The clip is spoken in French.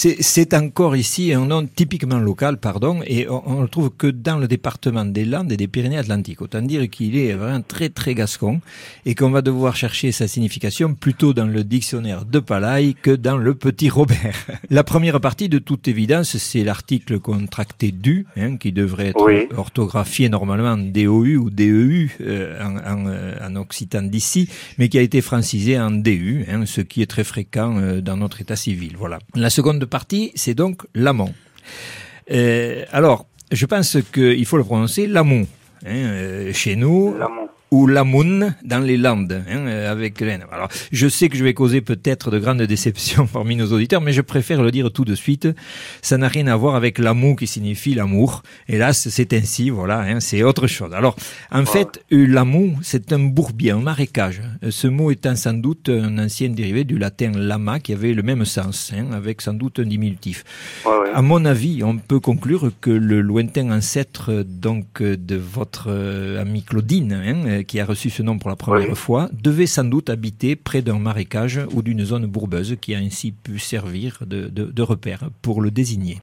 C'est encore ici un nom typiquement local, pardon, et on, le trouve que dans le département des Landes et des Pyrénées-Atlantiques. Autant dire qu'il est vraiment très très gascon et qu'on va devoir chercher sa signification plutôt dans le dictionnaire de Palaille que dans le petit Robert. La première partie, de toute évidence, c'est l'article contracté du, hein, qui devrait être orthographié normalement DOU ou DEU euh, en, en, euh, en, occitan d'ici, mais qui a été francisé en DU, hein, ce qui est très fréquent euh, dans notre état civil. Voilà. La seconde partie, c'est donc l'amont. Euh, alors, je pense qu'il faut le prononcer l'amont. Hein, euh, chez nous, ou Lamoun dans les Landes, hein, euh, avec Hélène. Alors, je sais que je vais causer peut-être de grandes déceptions parmi nos auditeurs, mais je préfère le dire tout de suite. Ça n'a rien à voir avec l'amour qui signifie l'amour. Hélas, c'est ainsi, voilà, hein, c'est autre chose. Alors, en fait, euh, l'amour, c'est un bourbier, un marécage. Euh, ce mot étant sans doute un ancien dérivé du latin lama qui avait le même sens, hein, avec sans doute un diminutif. Ouais, À mon avis, on peut conclure que le lointain ancêtre donc de votre amie Claudine, hein, qui a reçu ce nom pour la première fois, devait sans doute habiter près d'un marécage ou d'une zone bourbeuse qui a ainsi pu servir de, de repère pour le désigner.